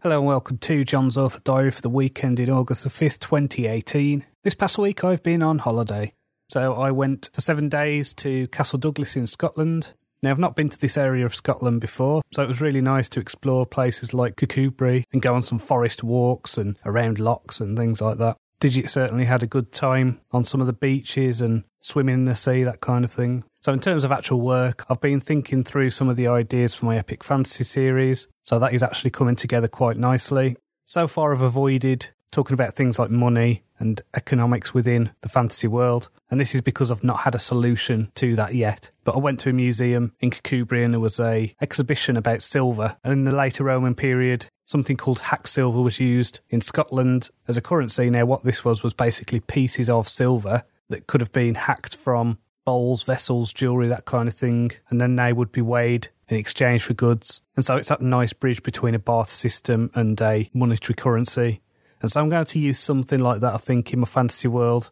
Hello and welcome to Jon's Author Diary for the weekend in August the 5th, 2018. This past week I've been on holiday. So I went for seven days to Castle Douglas in Scotland. Now I've not been to this area of Scotland before, so it was really nice to explore places like Kirkcudbright and go on some forest walks and around lochs and things like that. Digit certainly had a good time on some of the beaches and swimming in the sea, that kind of thing. So, in terms of actual work, I've been thinking through some of the ideas for my epic fantasy series. So, that is actually coming together quite nicely. So far, I've avoided talking about things like money and economics within the fantasy world. And this is because I've not had a solution to that yet. But I went to a museum in Kirkcudbright and there was a exhibition about silver. And in the later Roman period, something called hack silver was used in Scotland as a currency. Now, what this was was basically pieces of silver that could have been hacked from bowls, vessels, jewellery, that kind of thing, and then they would be weighed in exchange for goods. And so it's that nice bridge between a barter system and a monetary currency. And so I'm going to use something like that, I think, in my fantasy world.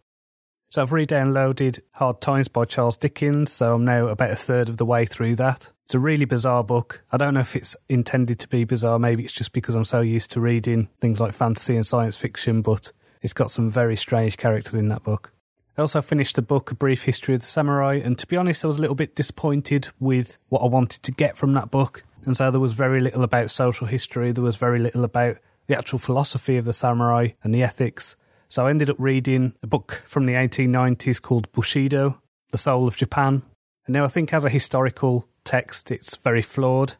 So I've re downloaded Hard Times by Charles Dickens, so I'm now about a third of the way through that. It's a really bizarre book. I don't know if it's intended to be bizarre, maybe it's just because I'm so used to reading things like fantasy and science fiction, but it's got some very strange characters in that book. I also finished the book A Brief History of the Samurai, and to be honest, I was a little bit disappointed with what I wanted to get from that book. And so there was very little about social history, there was very little about the actual philosophy of the samurai and the ethics. So I ended up reading a book from the 1890s called Bushido, The Soul of Japan. And now I think as a historical text, it's very flawed.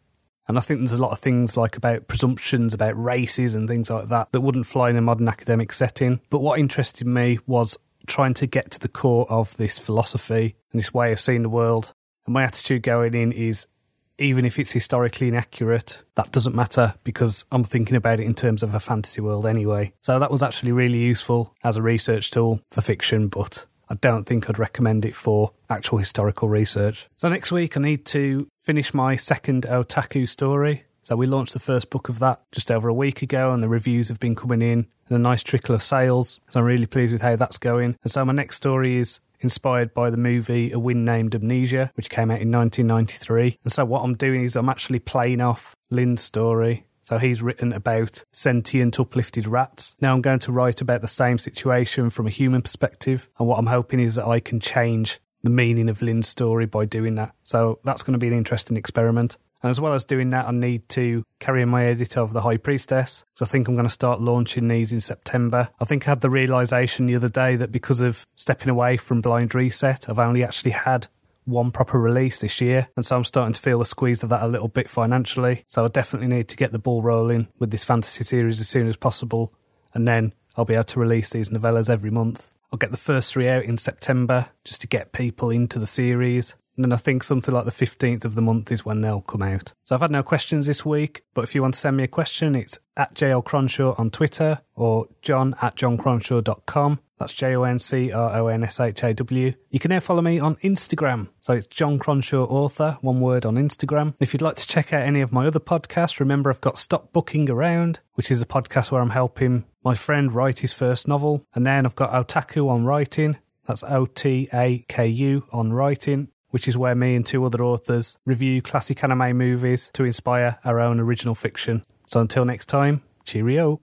And I think there's a lot of things like about presumptions about races and things like that that wouldn't fly in a modern academic setting. But what interested me was trying to get to the core of this philosophy and this way of seeing the world. And my attitude going in is even if it's historically inaccurate, that doesn't matter because I'm thinking about it in terms of a fantasy world anyway. So that was actually really useful as a research tool for fiction, but I don't think I'd recommend it for actual historical research. So next week I need to finish my second otaku story. So we launched the first book of that just over a week ago, and the reviews have been coming in and a nice trickle of sales. So I'm really pleased with how that's going. And so my next story is inspired by the movie A Wind Named Amnesia, which came out in 1993. And so what I'm doing is I'm actually playing off Lynn's story. So he's written about sentient uplifted rats. Now I'm going to write about the same situation from a human perspective. And what I'm hoping is that I can change the meaning of Lynn's story by doing that. So that's going to be an interesting experiment. And as well as doing that, I need to carry on my edit of The High Priestess. So I think I'm going to start launching these in September. I think I had the realization the other day that because of stepping away from Blind Reset, I've only actually had one proper release this year. And so I'm starting to feel the squeeze of that a little bit financially. So I definitely need to get the ball rolling with this fantasy series as soon as possible. And then I'll be able to release these novellas every month. I'll get the first three out in September just to get people into the series. And I think something like the 15th of the month is when they'll come out. So I've had no questions this week, but if you want to send me a question, it's at JL Cronshaw on Twitter or jon at joncronshaw.com. That's J O N C R O N S H A W. You can now follow me on Instagram. So it's Jon Cronshaw Author, one word on Instagram. If you'd like to check out any of my other podcasts, remember I've got Stop Booking Around, which is a podcast where I'm helping my friend write his first novel. And then I've got Otaku on Writing. That's O T A K U on Writing which is where me and two other authors review classic anime movies to inspire our own original fiction. So until next time, cheerio.